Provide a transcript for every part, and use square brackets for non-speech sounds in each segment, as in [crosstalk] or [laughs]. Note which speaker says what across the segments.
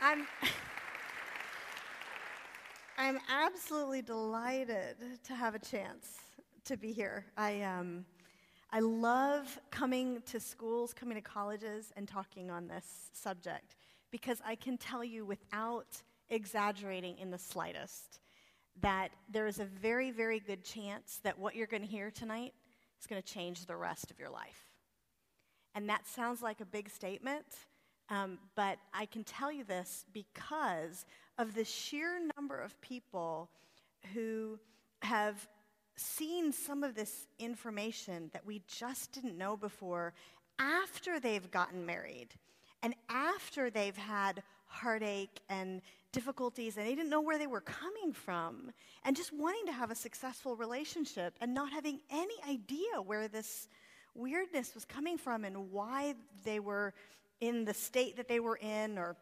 Speaker 1: I'm, [laughs] I'm absolutely delighted to have a chance to be here. I, um, I love coming to schools, coming to colleges, and talking on this subject because I can tell you without exaggerating in the slightest that there is a very, very good chance that what you're going to hear tonight is going to change the rest of your life. And that sounds like a big statement, um, but I can tell you this because of the sheer number of people who have seen some of this information that we just didn't know before after they've gotten married and after they've had heartache and difficulties and they didn't know where they were coming from and just wanting to have a successful relationship and not having any idea where this weirdness was coming from and why they were in the state that they were in or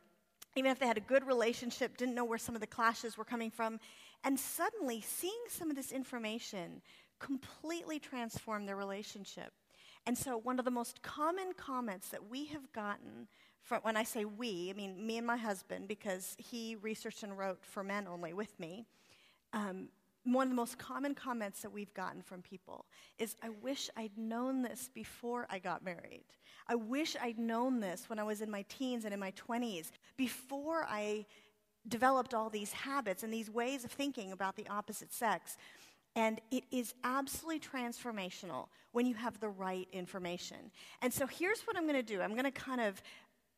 Speaker 1: even if they had a good relationship didn't know where some of the clashes were coming from and suddenly seeing some of this information completely transformed their relationship and so one of the most common comments that we have gotten from, when I say we, I mean me and my husband, because he researched and wrote for men only with me. Um, one of the most common comments that we've gotten from people is, I wish I'd known this before I got married. I wish I'd known this when I was in my teens and in my 20s, before I developed all these habits and these ways of thinking about the opposite sex. And it is absolutely transformational when you have the right information. And so here's what I'm going to do I'm going to kind of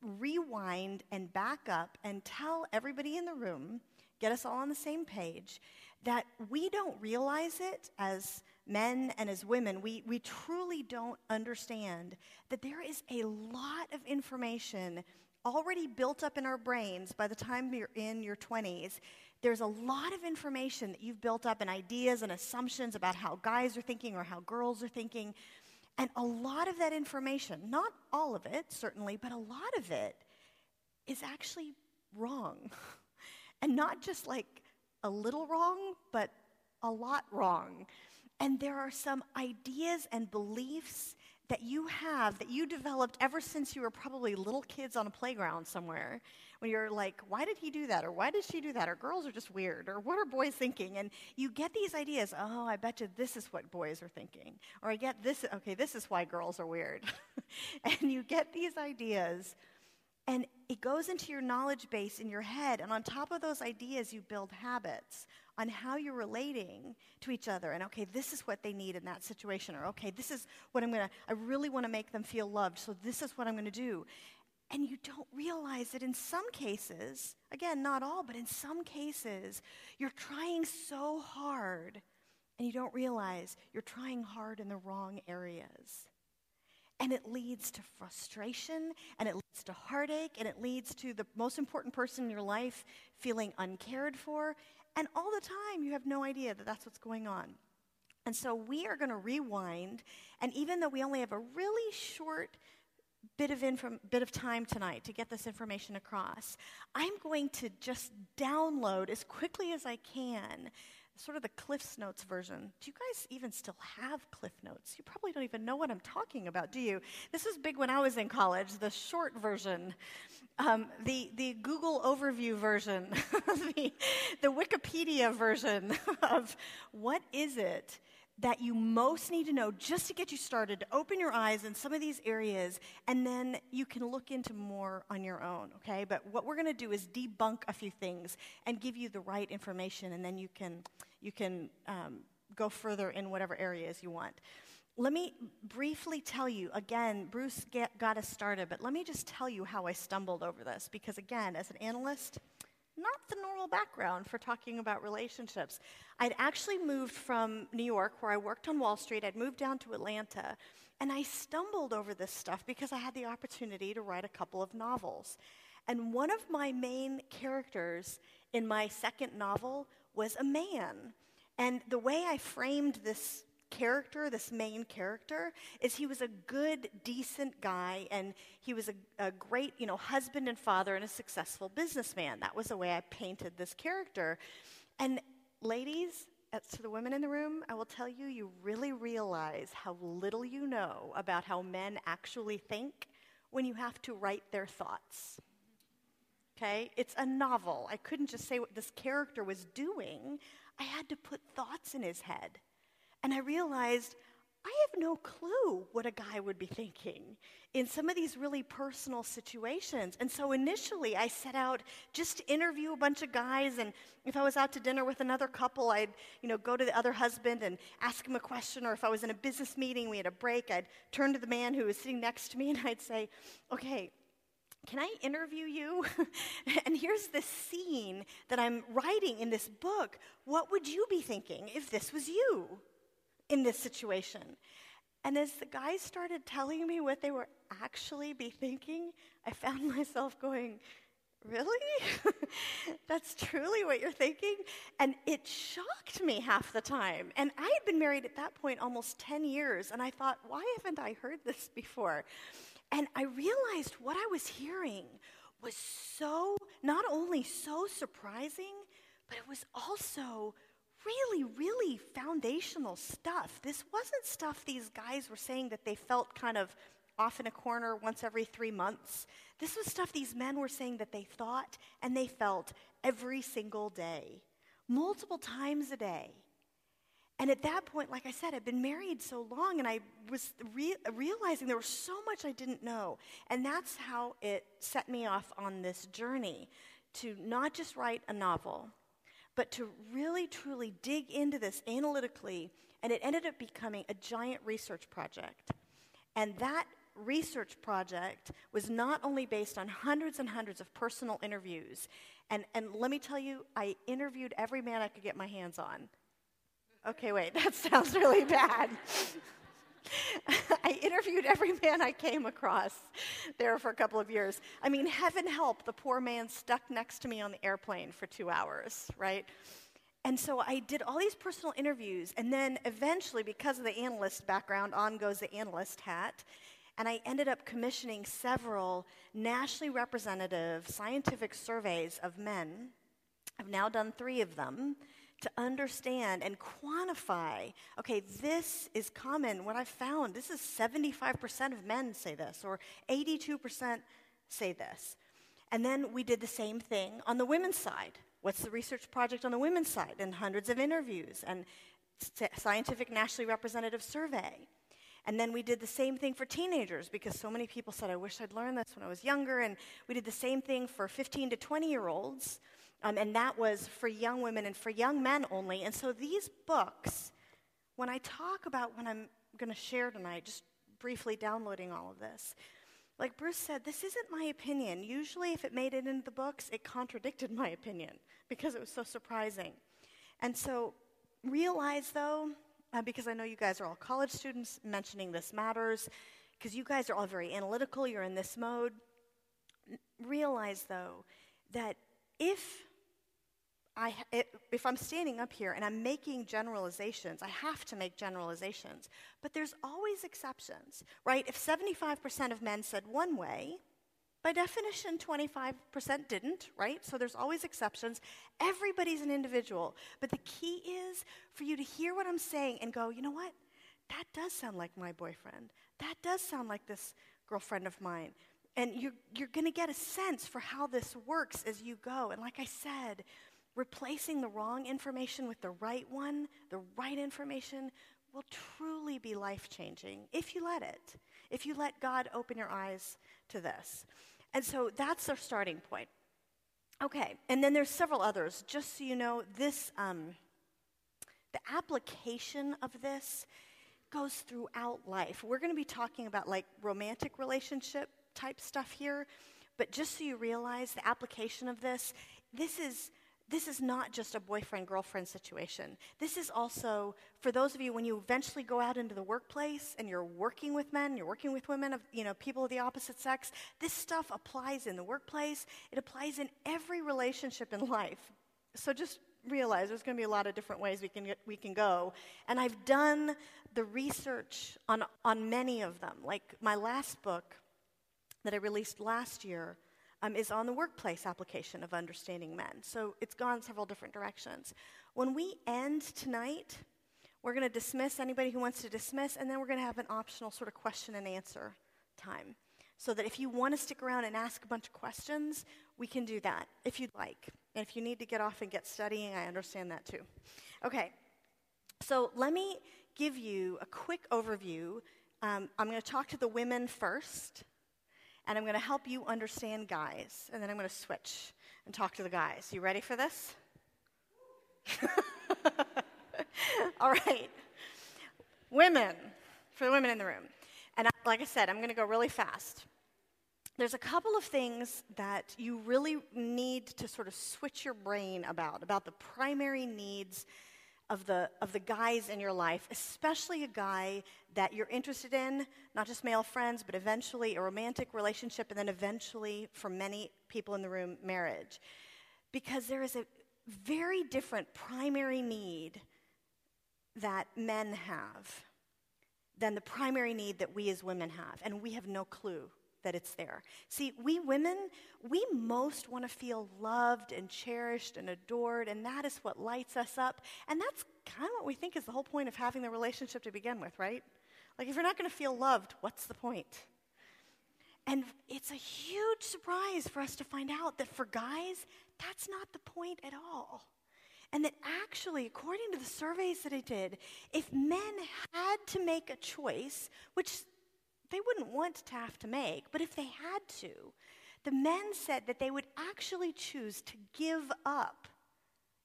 Speaker 1: rewind and back up and tell everybody in the room, get us all on the same page, that we don't realize it as men and as women. We, we truly don't understand that there is a lot of information already built up in our brains by the time you're in your 20s. There's a lot of information that you've built up and ideas and assumptions about how guys are thinking or how girls are thinking and a lot of that information, not all of it, certainly, but a lot of it is actually wrong. [laughs] and not just like a little wrong, but a lot wrong. And there are some ideas and beliefs that you have that you developed ever since you were probably little kids on a playground somewhere when you're like, why did he do that? Or why did she do that? Or girls are just weird. Or what are boys thinking? And you get these ideas. Oh, I bet you this is what boys are thinking. Or I get this, okay, this is why girls are weird. [laughs] and you get these ideas. And it goes into your knowledge base in your head. And on top of those ideas, you build habits on how you're relating to each other. And okay, this is what they need in that situation. Or okay, this is what I'm going to, I really want to make them feel loved. So this is what I'm going to do. And you don't realize that in some cases, again, not all, but in some cases, you're trying so hard and you don't realize you're trying hard in the wrong areas. And it leads to frustration, and it leads to heartache, and it leads to the most important person in your life feeling uncared for. And all the time, you have no idea that that's what's going on. And so we are going to rewind, and even though we only have a really short bit of, bit of time tonight to get this information across. I'm going to just download as quickly as I can sort of the Cliff's Notes version. Do you guys even still have Cliff Notes? You probably don't even know what I'm talking about, do you? This was big when I was in college, the short version, um, the, the Google overview version, [laughs] the, the Wikipedia version [laughs] of what is it that you most need to know just to get you started, to open your eyes in some of these areas, and then you can look into more on your own, okay? But what we're going to do is debunk a few things and give you the right information, and then you can, you can um, go further in whatever areas you want. Let me briefly tell you again, Bruce get, got us started, but let me just tell you how I stumbled over this, because again, as an analyst, not the normal background for talking about relationships. I'd actually moved from New York, where I worked on Wall Street, I'd moved down to Atlanta, and I stumbled over this stuff because I had the opportunity to write a couple of novels. And one of my main characters in my second novel was a man. And the way I framed this character, this main character, is he was a good, decent guy, and he was a, a, great, you know, husband and father and a successful businessman. That was the way I painted this character. And ladies, to the women in the room, I will tell you, you really realize how little you know about how men actually think when you have to write their thoughts. okay? It's a novel. I couldn't just say what this character was doing, I had to put thoughts in his head. And I realized I have no clue what a guy would be thinking in some of these really personal situations. And so initially, I set out just to interview a bunch of guys. And if I was out to dinner with another couple, I'd you know, go to the other husband and ask him a question. Or if I was in a business meeting, we had a break, I'd turn to the man who was sitting next to me and I'd say, Okay, can I interview you? [laughs] and here's the scene that I'm writing in this book. What would you be thinking if this was you? In this situation. And as the guys started telling me what they were actually be thinking, I found [laughs] myself going, Really? [laughs] That's truly what you're thinking? And it shocked me half the time. And I had been married at that point almost 10 years, and I thought, why haven't I heard this before? And I realized what I was hearing was so, not only so surprising, but it was also really, really foundational stuff. This wasn't stuff these guys were saying that they felt kind of off in a corner once every three months. This was stuff these men were saying that they thought and they felt every single day, multiple times a day. And at that point, like I said, I'd been married so long and I was re- realizing there was so much I didn't know. And that's how it set me off on this journey to not just write a novel, but to really truly dig into this analytically, and it ended up becoming a giant research project. And that research project was not only based on hundreds and hundreds of personal interviews, and, and let me tell you, I interviewed every man I could get my hands on. Okay, wait, [laughs] that sounds really bad. [laughs] I interviewed every man I came across there for a couple of years. I mean, heaven help the poor man stuck next to me on the airplane for two hours, right? And so I did all these personal interviews, and then eventually, because of the analyst background, on goes the analyst hat. And I ended up commissioning several nationally representative scientific surveys of men. I've now done three of them to understand and quantify okay, this is common. What I've found, this is 75% of men say this, or 82% say this. And then we did the same thing on the women's side. What's the research project on the women's side? And hundreds of interviews and scientific nationally representative survey. And then we did the same thing for teenagers because so many people said, I wish I'd learned this when I was younger. And we did the same thing for 15 to 20 year olds. Um, and that was for young women and for young men only. And so these books, when I talk about what I'm going to share tonight, just briefly downloading all of this, like Bruce said, this isn't my opinion. Usually, if it made it into the books, it contradicted my opinion because it was so surprising. And so, realize though, uh, because I know you guys are all college students, mentioning this matters, because you guys are all very analytical, you're in this mode. Realize though that if I, if I'm standing up here and I'm making generalizations, I have to make generalizations. But there's always exceptions, right? If 75% of men said one way, by definition, 25% didn't, right? So there's always exceptions. Everybody's an individual. But the key is for you to hear what I'm saying and go, you know what? That does sound like my boyfriend. That does sound like this girlfriend of mine. And you're, you're going to get a sense for how this works as you go. And like I said, replacing the wrong information with the right one, the right information, will truly be life changing if you let it, if you let God open your eyes to this. And so that's our starting point. Okay, and then there's several others. Just so you know, this, um, the application of this goes throughout life. We're going to be talking about like romantic relationship type stuff here, but just so you realize the application of this, this is this is not just a boyfriend girlfriend situation. This is also for those of you when you eventually go out into the workplace and you're working with men, you're working with women of you know people of the opposite sex. This stuff applies in the workplace. It applies in every relationship in life. So just realize there's going to be a lot of different ways we can get, we can go. And I've done the research on on many of them. Like my last book that I released last year um, is on the workplace application of understanding men. So it's gone several different directions. When we end tonight, we're going to dismiss anybody who wants to dismiss, and then we're going to have an optional sort of question and answer time. so that if you want to stick around and ask a bunch of questions, we can do that if you'd like. And if you need to get off and get studying, I understand that too. Okay, so let me give you a quick overview. Um, I'm going to talk to the women first, and I'm going to help you understand guys, and then I'm going to switch and talk to the guys. You ready for this? [laughs] All right. Women, for the women in the room. And like I said, I'm going to go really fast. There's a couple of things that you really need to sort of switch your brain about, about the primary needs of the, of the guys in your life, especially a guy that you're interested in, not just male friends, but eventually a romantic relationship, and then eventually, for many people in the room, marriage. Because there is a very different primary need that men have than the primary need that we as women have, and we have no clue that it's there. See, we women, we most want to feel loved and cherished and adored, and that is what lights us up. And that's kind of what we think is the whole point of having the relationship to begin with, right? Like, if you're not going to feel loved, what's the point? And it's a huge surprise for us to find out that for guys, that's not the point at all. And that actually, according to the surveys that I did, if men had to make a choice, which they wouldn't want to have to make, but if they had to, the men said that they would actually choose to give up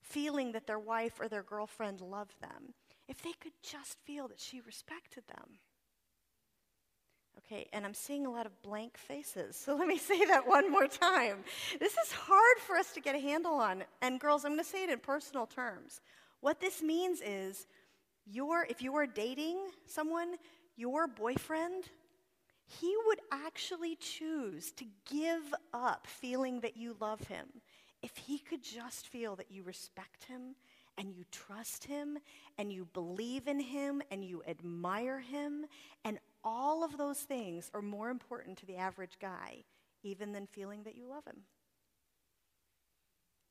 Speaker 1: feeling that their wife or their girlfriend loved them if they could just feel that she respected them. Okay, and I'm seeing a lot of blank faces, so [laughs] let me say that one more time. This is hard for us to get a handle on. And girls, I'm to say it in personal terms. What this means is your if you are dating someone, your boyfriend, he would actually choose to give up feeling that you love him if he could just feel that you respect him and you trust him and you believe in him and you admire him and all of those things are more important to the average guy, even than feeling that you love him.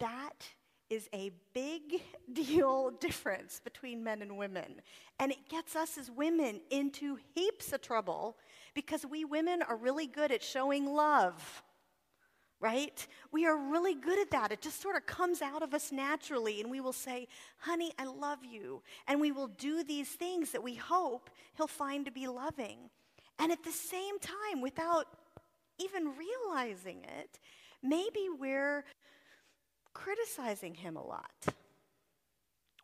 Speaker 1: That is a big [laughs] deal difference between men and women. And it gets us as women into heaps of trouble because we women are really good at showing love right? We are really good at that. It just sort of comes out of us naturally, and we will say, Honey, I love you. And we will do these things that we hope he'll find to be loving. And at the same time, without even realizing it, maybe we're criticizing him a lot.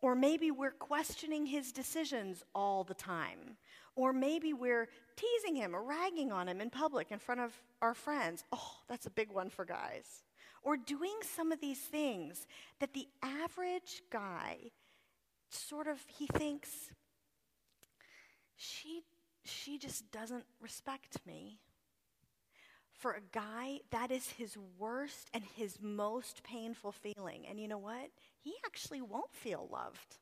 Speaker 1: Or maybe we're questioning his decisions all the time. Or maybe we're teasing him or ragging on him in public in front of our friends. Oh, that's a big one for guys. Or doing some of these things that the average guy sort of he thinks she she just doesn't respect me. For a guy, that is his worst and his most painful feeling. And you know what? He actually won't feel loved.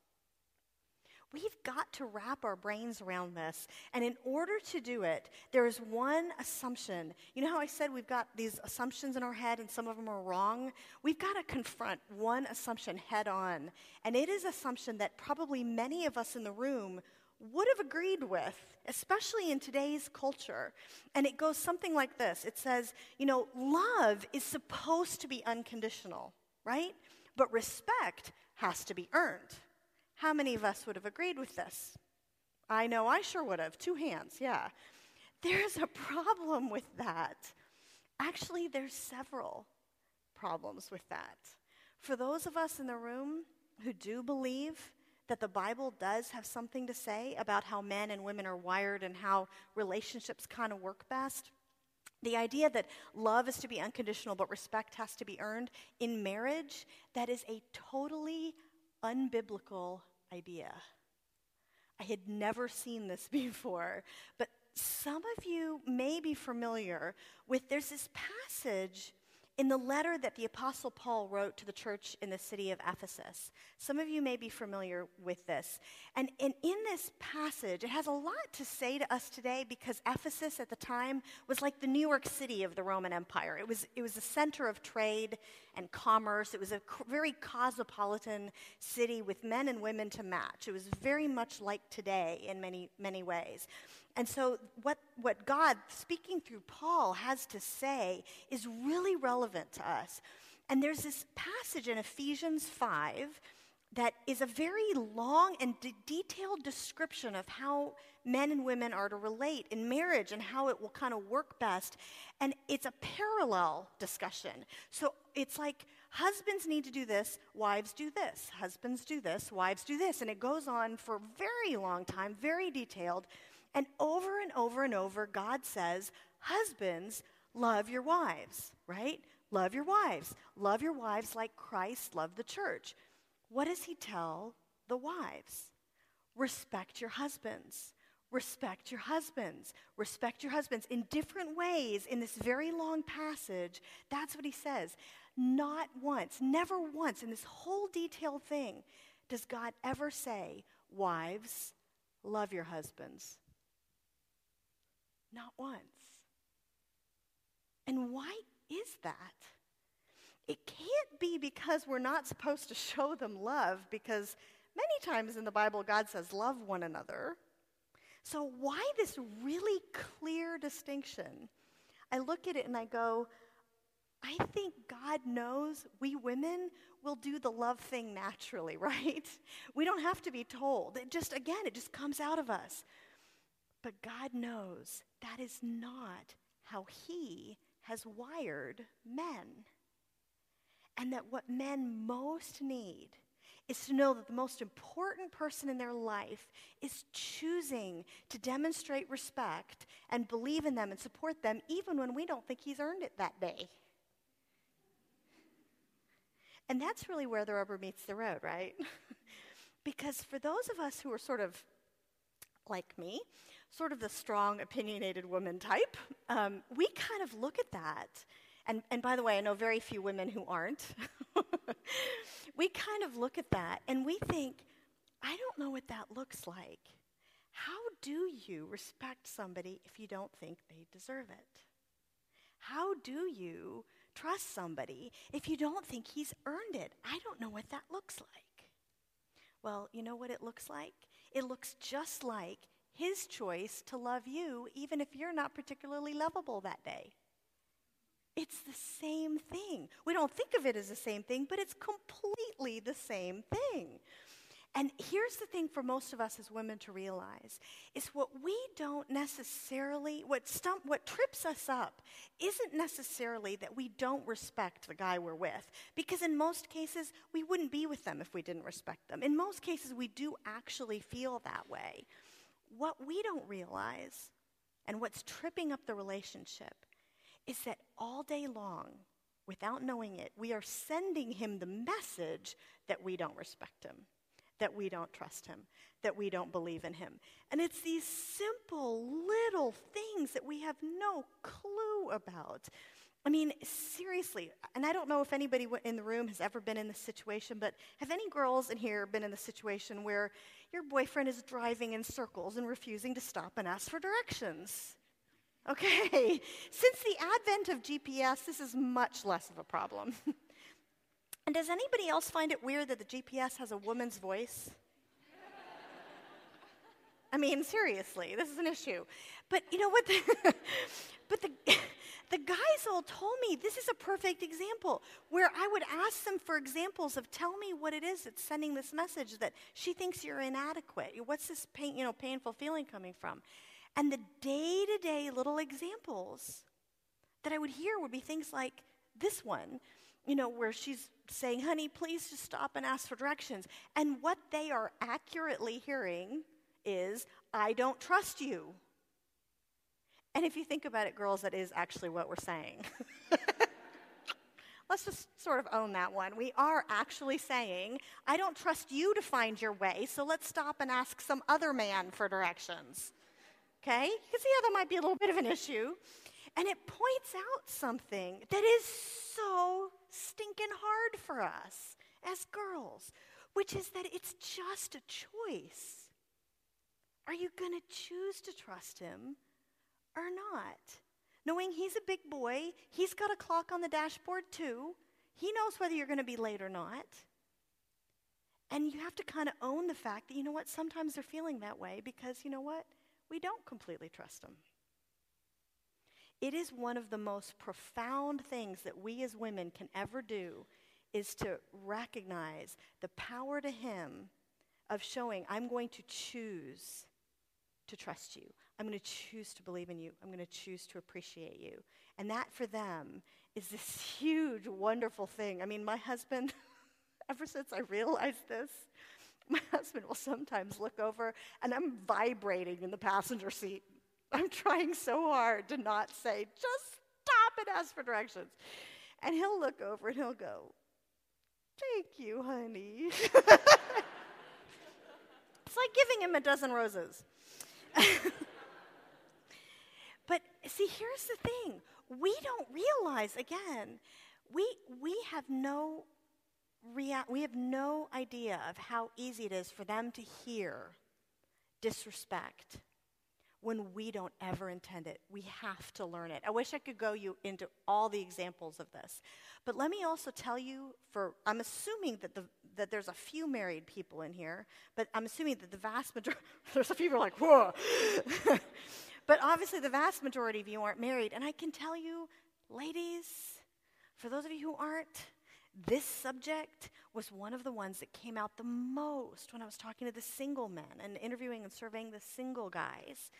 Speaker 1: We've got to wrap our brains around this. And in order to do it, there is one assumption. You know how I said we've got these assumptions in our head and some of them are wrong? We've got to confront one assumption head on. And it is assumption that probably many of us in the room would have agreed with, especially in today's culture. And it goes something like this it says, you know, love is supposed to be unconditional, right? But respect has to be earned. How many of us would have agreed with this? I know I sure would have. Two hands, yeah. There's a problem with that. Actually, there's several problems with that. For those of us in the room who do believe that the Bible does have something to say about how men and women are wired and how relationships kind of work best, the idea that love is to be unconditional but respect has to be earned in marriage, that is a totally unbiblical idea. I had never seen this [laughs] before, but some of you may be familiar with there's this passage in the letter that the Apostle Paul wrote to the church in the city of Ephesus. Some of you may be familiar with this. And, and in this passage, it has a lot to say to us today because Ephesus at the time was like the New York City of the Roman Empire. It was, it was a center of trade and commerce, it was a very cosmopolitan city with men and women to match. It was very much like today in many, many ways. And so, what, what God, speaking through Paul, has to say is really relevant to us. And there's this passage in Ephesians 5 that is a very long and de- detailed description of how men and women are to relate in marriage and how it will kind of work best. And it's a parallel discussion. So it's like husbands need to do this, wives do this, husbands do this, wives do this. And it goes on for a very long time, very detailed. And over and over and over, God says, Husbands, love your wives, right? Love your wives. Love your wives like Christ loved the church. What does he tell the wives? Respect your husbands. Respect your husbands. Respect your husbands in different ways in this very long passage. That's what he says. Not once, never once in this whole detailed thing does God ever say, Wives, love your husbands. Not once. And why is that? It can't be because we're not supposed to show them love, because many times in the Bible, God says, Love one another. So, why this really clear distinction? I look at it and I go, I think God knows we women will do the love thing naturally, [laughs] right? We don't have to be told. It just, again, it just comes out of us. But God knows that is not how He has wired men. And that what men most need is to know that the most important person in their life is choosing to demonstrate respect and believe in them and support them, even when we don't think he's earned it that day. And that's really where the rubber meets the road, right? [laughs] because for those of us who are sort of like me, sort of the strong, opinionated woman type, um, we kind of look at that. And, and by the way, I know very few women who aren't. [laughs] we kind of look at that and we think, I don't know what that looks like. How do you respect somebody if you don't think they deserve it? How do you trust somebody if you don't think he's earned it? I don't know what that looks like. Well, you know what it looks like? It looks just like his choice to love you, even if you're not particularly lovable that day. It's the same thing. We don't think of it as the same thing, but it's completely the same thing. And here's the thing for most of us as women to realize is what we don't necessarily what stump what trips us up isn't necessarily that we don't respect the guy we're with because in most cases we wouldn't be with them if we didn't respect them. In most cases we do actually feel that way. What we don't realize and what's tripping up the relationship is that all day long, without knowing it, we are sending him the message that we don't respect him, that we don't trust him, that we don't believe in him. And it's these simple little things that we have no clue about. I mean, seriously, and I don't know if anybody in the room has ever been in this situation, but have any girls in here been in the situation where your boyfriend is driving in circles and refusing to stop and ask for directions? Okay, [laughs] since the advent of GPS, this is much less of a problem. [laughs] and does anybody else find it weird that the GPS has a woman's voice? I mean, seriously, this is an issue. But you know what? The [laughs] but the, [laughs] the guys all told me this is a perfect example where I would ask them for examples of tell me what it is that's sending this message that she thinks you're inadequate. What's this pain, you know, painful feeling coming from? And the day to day little examples that I would hear would be things like this one, you know, where she's saying, honey, please just stop and ask for directions. And what they are accurately hearing is, I don't trust you. And if you think about it, girls, that is actually what we're saying. [laughs] Let's just sort of own that one. We are actually saying, I don't trust you to find your way, so let's stop and ask some other man for directions. Okay? You can see how that might be a little bit of an issue. And it points out something that is so stinking hard for us as girls, which is that it's just a choice. Are you going to choose to trust him or not? Knowing he's a big boy, he's got a clock on the dashboard too. He knows whether you're going to be late or not. And you have to kind of own the fact that, you know what, sometimes they're feeling that way because, you know what, we don't completely trust him. It is one of the most profound things that we as women can ever do is to recognize the power to him of showing I'm going to choose to trust you. I'm going to choose to believe in you. I'm going to choose to appreciate you. And that for them is this [laughs] huge, wonderful thing. I mean, my husband, [laughs] ever since I realized this, my husband will sometimes look over and I'm vibrating in the passenger seat. I'm trying so hard to not say, just stop and ask for directions. And he'll look over and he'll go, Thank you, honey. [laughs] it's like giving him a dozen roses. [laughs] but see, here's the thing we don't realize, again, we, we have no rea- we have no idea of how easy it is for them to hear disrespect when we don't ever intend it. We have to learn it. I wish I could go you into all the examples of this. But let me also tell you for I'm assuming that the that there's a few married people in here, but I'm assuming that the vast majority [laughs] there's a few people like, whoa. [laughs] but obviously the vast majority of you aren't married. And I can tell you, ladies, for those of you who aren't, this subject was one of the ones that came out the most when I was talking to the single men and interviewing and surveying the single guys.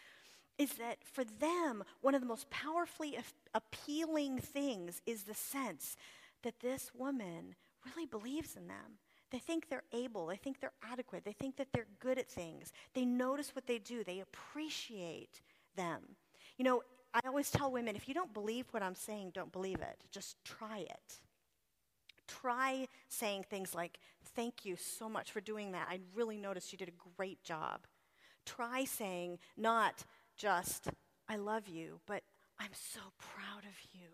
Speaker 1: Is that for them, one of the most powerfully appealing things is the sense that this woman really believes in them. They think they're able, they think they're adequate, they think that they're good at things. They notice what they do, they appreciate them. You know, I always tell women if you don't believe what I'm saying, don't believe it. Just try it. Try saying things like, Thank you so much for doing that. I really noticed you did a great job. Try saying, not just, I love you, but I'm so proud of you.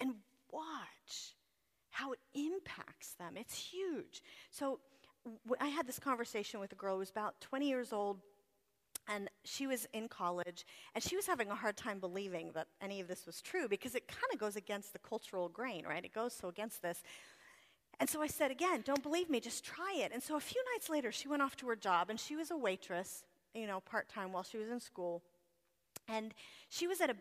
Speaker 1: And watch how it impacts them. It's huge. So I had this conversation with a girl who was about 20 years old and she was in college, and she was having a hard time believing that any of this was true because it kind of goes against the cultural grain, right? It goes so against this. And so I said, again, don't believe me, just try it. And so a few nights later, she went off to her job, and she was a waitress, you know, part time while she was in school. And she was at a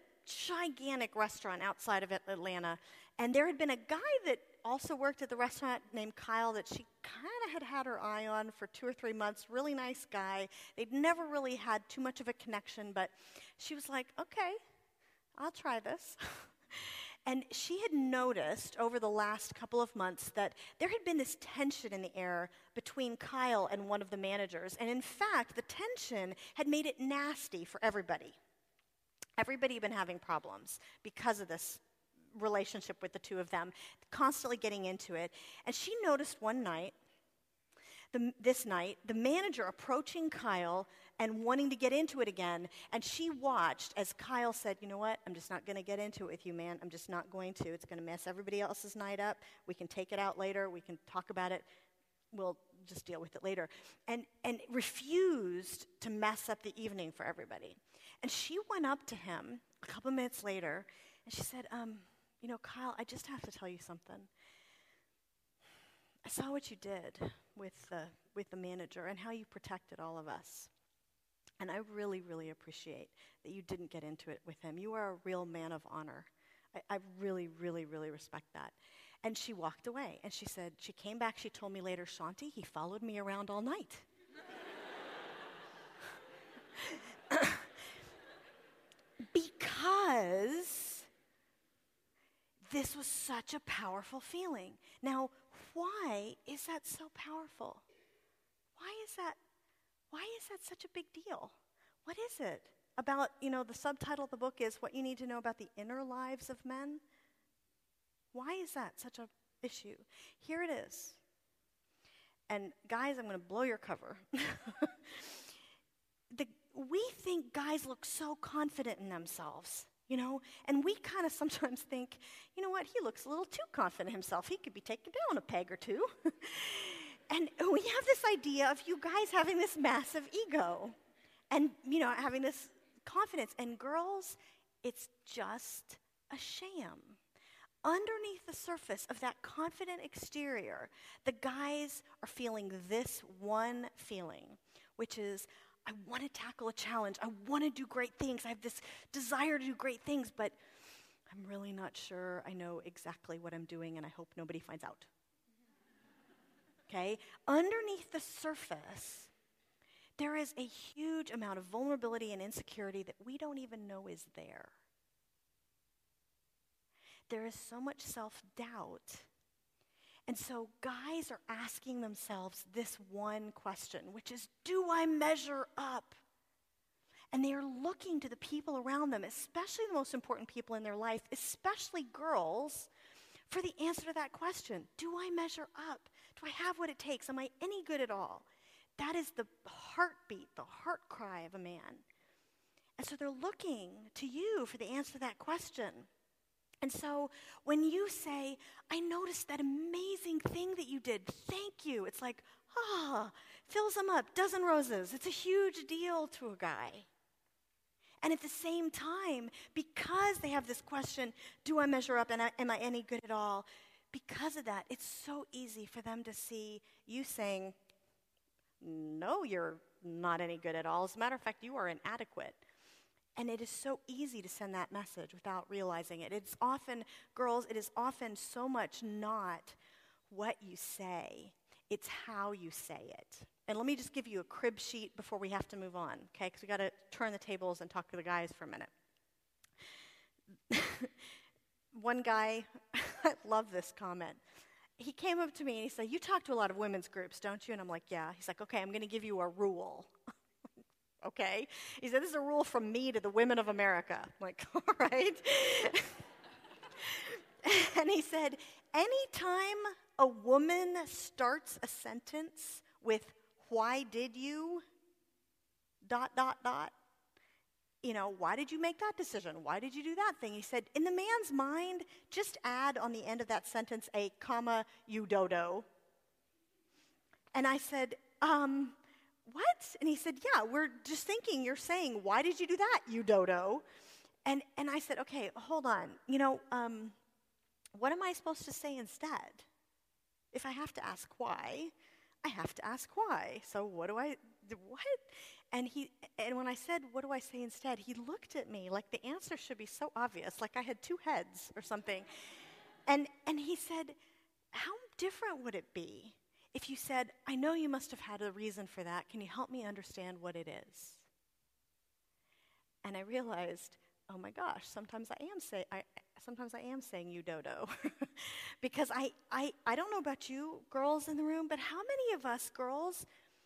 Speaker 1: gigantic restaurant outside of Atlanta, and there had been a guy that also worked at the restaurant named Kyle that she kind of had had her eye on for two or three months. Really nice guy. They'd never really had too much of a connection, but she was like, okay, I'll try this. [laughs] and she had noticed over the last couple of months that there had been this tension in the air between Kyle and one of the managers. And in fact, the tension had made it nasty for everybody. Everybody had been having problems because of this relationship with the two of them, constantly getting into it. And she noticed one night, the, this night, the manager approaching Kyle and wanting to get into it again. And she watched as Kyle said, You know what? I'm just not going to get into it with you, man. I'm just not going to. It's going to mess everybody else's night up. We can take it out later. We can talk about it. We'll just deal with it later. And, and refused to mess up the evening for everybody. And she went up to him a couple minutes later and she said, um, You know, Kyle, I just have to tell you something. I saw what you did with the, with the manager and how you protected all of us. And I really, really appreciate that you didn't get into it with him. You are a real man of honor. I, I really, really, really respect that. And she walked away and she said, she came back, she told me later, Shaunti, he followed me around all night. [laughs] because this was such a powerful feeling. Now, why is that so powerful? Why is that why is that such a big deal? What is it about, you know, the subtitle of the book is What You Need to Know About the Inner Lives of Men? Why is that such a issue? Here it is. And guys, I'm going to blow your cover. [laughs] the, we think guys look so confident in themselves, you know, and we kind of sometimes think, you know what, he looks a little too confident himself. He could be taken down a peg or two. [laughs] and we have this idea of you guys having this massive ego and, you know, having this confidence. And girls, it's just a sham. Underneath the surface of that confident exterior, the guys are feeling this one feeling, which is, I want to tackle a challenge. I want to do great things. I have this desire to do great things, but I'm really not sure I know exactly what I'm doing, and I hope nobody finds out. Okay? Underneath the surface, there is a huge amount of vulnerability and insecurity that we don't even know is there. There is so much self doubt. And so, guys are asking themselves this one question, which is Do I measure up? And they are looking to the people around them, especially the most important people in their life, especially girls, for the answer to that question Do I measure up? Do I have what it takes? Am I any good at all? That is the heartbeat, the heart cry of a man. And so they're looking to you for the answer to that question. And so when you say, I noticed that amazing thing that you did, thank you, it's like, ah, fills them up, dozen roses. It's a huge deal to a guy. And at the same time, because they have this question, do I measure up and am I any good at all? Because of that, it's so easy for them to see you saying, no, you're not any good at all. As a matter of fact, you are inadequate. And it is so easy to send that message without realizing it. It's often, girls, it is often so much not what you say, it's how you say it. And let me just give you a crib sheet before we have to move on, okay? Because we got to turn the tables and talk to the guys for a minute. [laughs] One guy, [laughs] I love this comment. He came up to me and he said, You talk to a lot of women's groups, don't you? And I'm like, Yeah. He's like, Okay, I'm going to give you a rule. [laughs] okay? He said, This is a rule from me to the women of America. I'm like, [laughs] All right. and he said, Anytime a woman starts a sentence with, Why did you? dot, dot, dot. You know, why did you make that decision? Why did you do that thing? He said, in the man's mind, just add on the end of that sentence a comma, you dodo. And I said, um, what? And he said, Yeah, we're just thinking you're saying, Why did you do that, you dodo? And, and I said, Okay, hold on. You know, um, what am I supposed to say instead? If I have to ask why, I have to ask why. So what do I, what? And, he, and when I said, What do I say instead? he looked at me like the answer should be so obvious, like I had two heads or something. and, and he said, How different would it be if you said, I know you must have had a reason for that. Can you help me understand what it is? And I realized, oh my gosh, sometimes I am say I sometimes I am saying you dodo. [laughs] because I, I I don't know about you girls in the room, but how many of us girls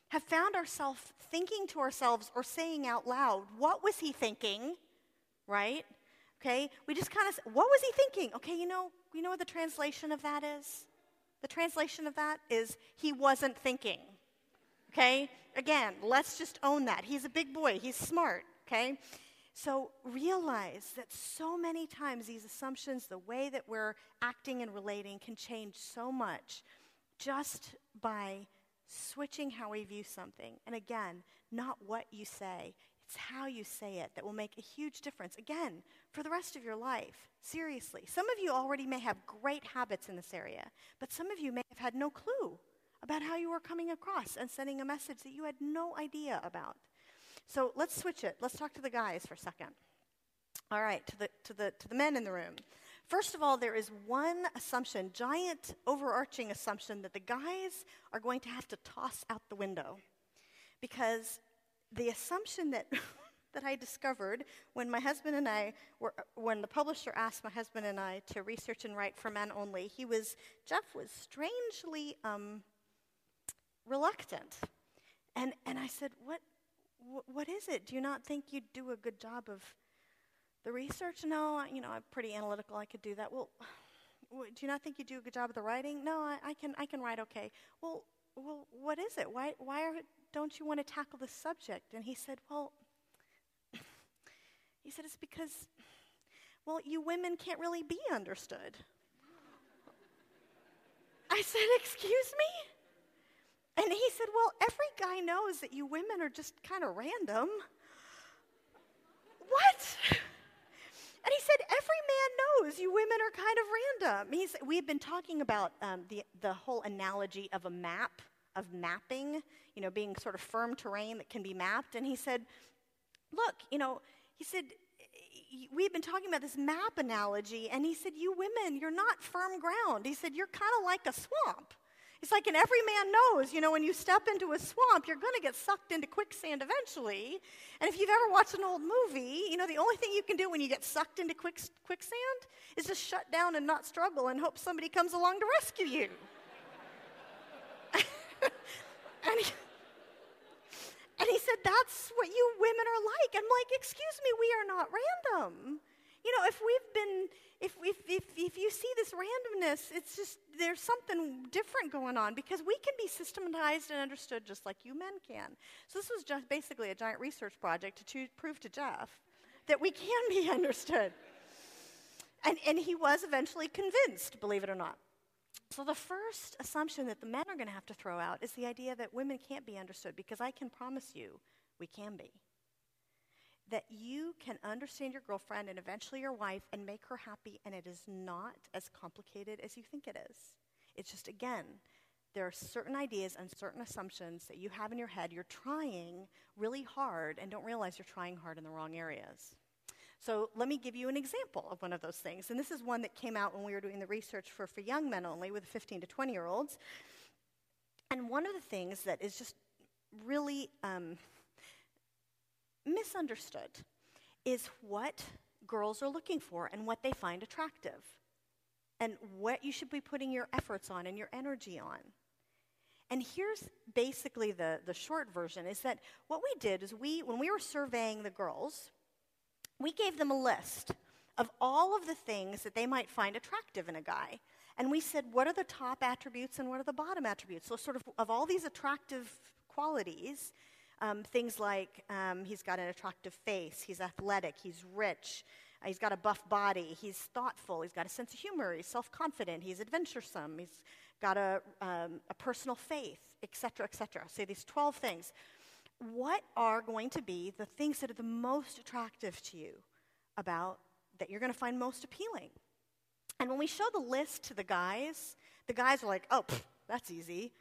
Speaker 1: have found ourselves thinking to ourselves or saying out loud, what was he thinking? Right? Okay? We just kind of what was he thinking? Okay, you know, you know what the translation of that is? The translation of that is he wasn't thinking. Okay? Again, let's just own that. He's a big boy, he's smart, okay? So realize that so many times these assumptions, the way that we're acting and relating, can change so much just by switching how we view something. And again, not what you say, it's how you say it that will make a huge difference. Again, for the rest of your life. Seriously. Some of you already may have great habits in this area, but some of you may have had no clue about how you were coming across and sending a message that you had no idea about. So let's switch it. Let's talk to the guys for a second. All right, to the, to the, to the men in the room. First of all, there is one assumption, giant overarching assumption, that the guys are going to have to toss out the window. Because the assumption that, [laughs] that I discovered when my husband and I were, when the publisher asked my husband and I to research and write for men only, he was, Jeff was strangely um, reluctant. And, and I said, what, what is it? Do you not think you'd do a good job of the research? No, you know, I'm pretty analytical. I could do that. Well, do you not think you do a good job of the writing? No, I, I can. I can write okay. Well, well, what is it? Why, why are, don't you want to tackle this subject? And he said, Well, [laughs] he said, It's because, well, you women can't really be understood. [laughs] I said, Excuse me? And he said, Well, every guy knows that you women are just kind of random. [laughs] What? And he said, Every man knows you women are kind of random. He's, we've been talking about um, the, the whole analogy of a map of mapping, you know, being sort of firm terrain that can be mapped. And he said, Look, you know, he said, we've been talking about this map analogy, and he said, You women, you're not firm ground. He said, You're kind of like a swamp. It's like, and every man knows, you know, when you step into a swamp, you're going to get sucked into quicksand eventually. And if you've ever watched an old movie, you know, the only thing you can do when you get sucked into quick, quicksand is just shut down and not struggle and hope somebody comes along to rescue you. [laughs] and, he, and he said, That's what you women are like. I'm like, Excuse me, we are not random. You know, if we've been, if, if, if, if you see this randomness, it's just, there's something different going on because we can be systematized and understood just like you men can. So this was just basically a giant research project to prove to Jeff that we can be [laughs] understood. And, and he was eventually convinced, believe it or not. So, the first assumption that the men are going to have to throw out is the idea that women can't be understood because I can promise you we can be that you can understand your girlfriend and eventually your wife and make her happy, and it is not as complicated as you think it is. It's just, again, there are certain ideas and certain assumptions that you have in your head. You're trying really hard and don't realize you're trying hard in the wrong areas. So, let me give you an example of one of those things. And this is one that came out when we were doing the research for, for young men only with 15 to 20 year olds. And one of the things that is just really um, misunderstood is what girls are looking for and what they find attractive and what you should be putting your efforts on and your energy on. And here's basically the, the short version is that what we did is we, when we were surveying the girls, we gave them a list of all of the things that they might find attractive in a guy. And we said, what are the top attributes and what are the bottom attributes? So, sort of, of all these attractive qualities, um, things like um, he's got an attractive face, he's athletic, he's rich, uh, he's got a buff body, he's thoughtful, he's got a sense of humor, he's self confident, he's adventuresome, he's got a, um, a personal faith, etc., etc. Say these 12 things. What are going to be the things that are the most attractive to you about that you're going to find most appealing? And when we show the list to the guys, the guys are like, oh, pff, that's easy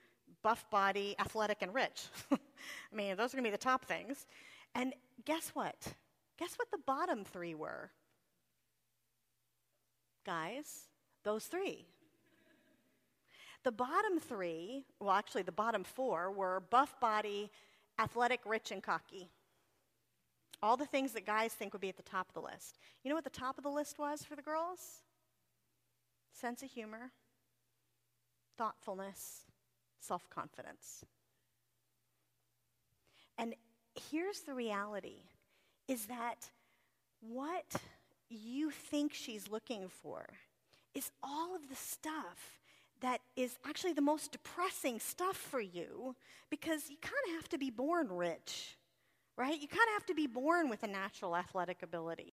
Speaker 1: buff body, athletic, and rich. [laughs] I mean, those are going to be the top things. And guess what? Guess what the bottom three were? Guys, those three. The bottom three, well, actually, the bottom four were buff body, athletic, rich, and cocky. All the things that guys think would be at the top of the list. You know what the top of the list was for the girls? Sense of humor, thoughtfulness, self confidence. And here's the reality is that what you think she's looking for is all of the stuff that is actually the most depressing stuff for you because you kind of have to be born rich, right? You kind of have to be born with a natural athletic ability.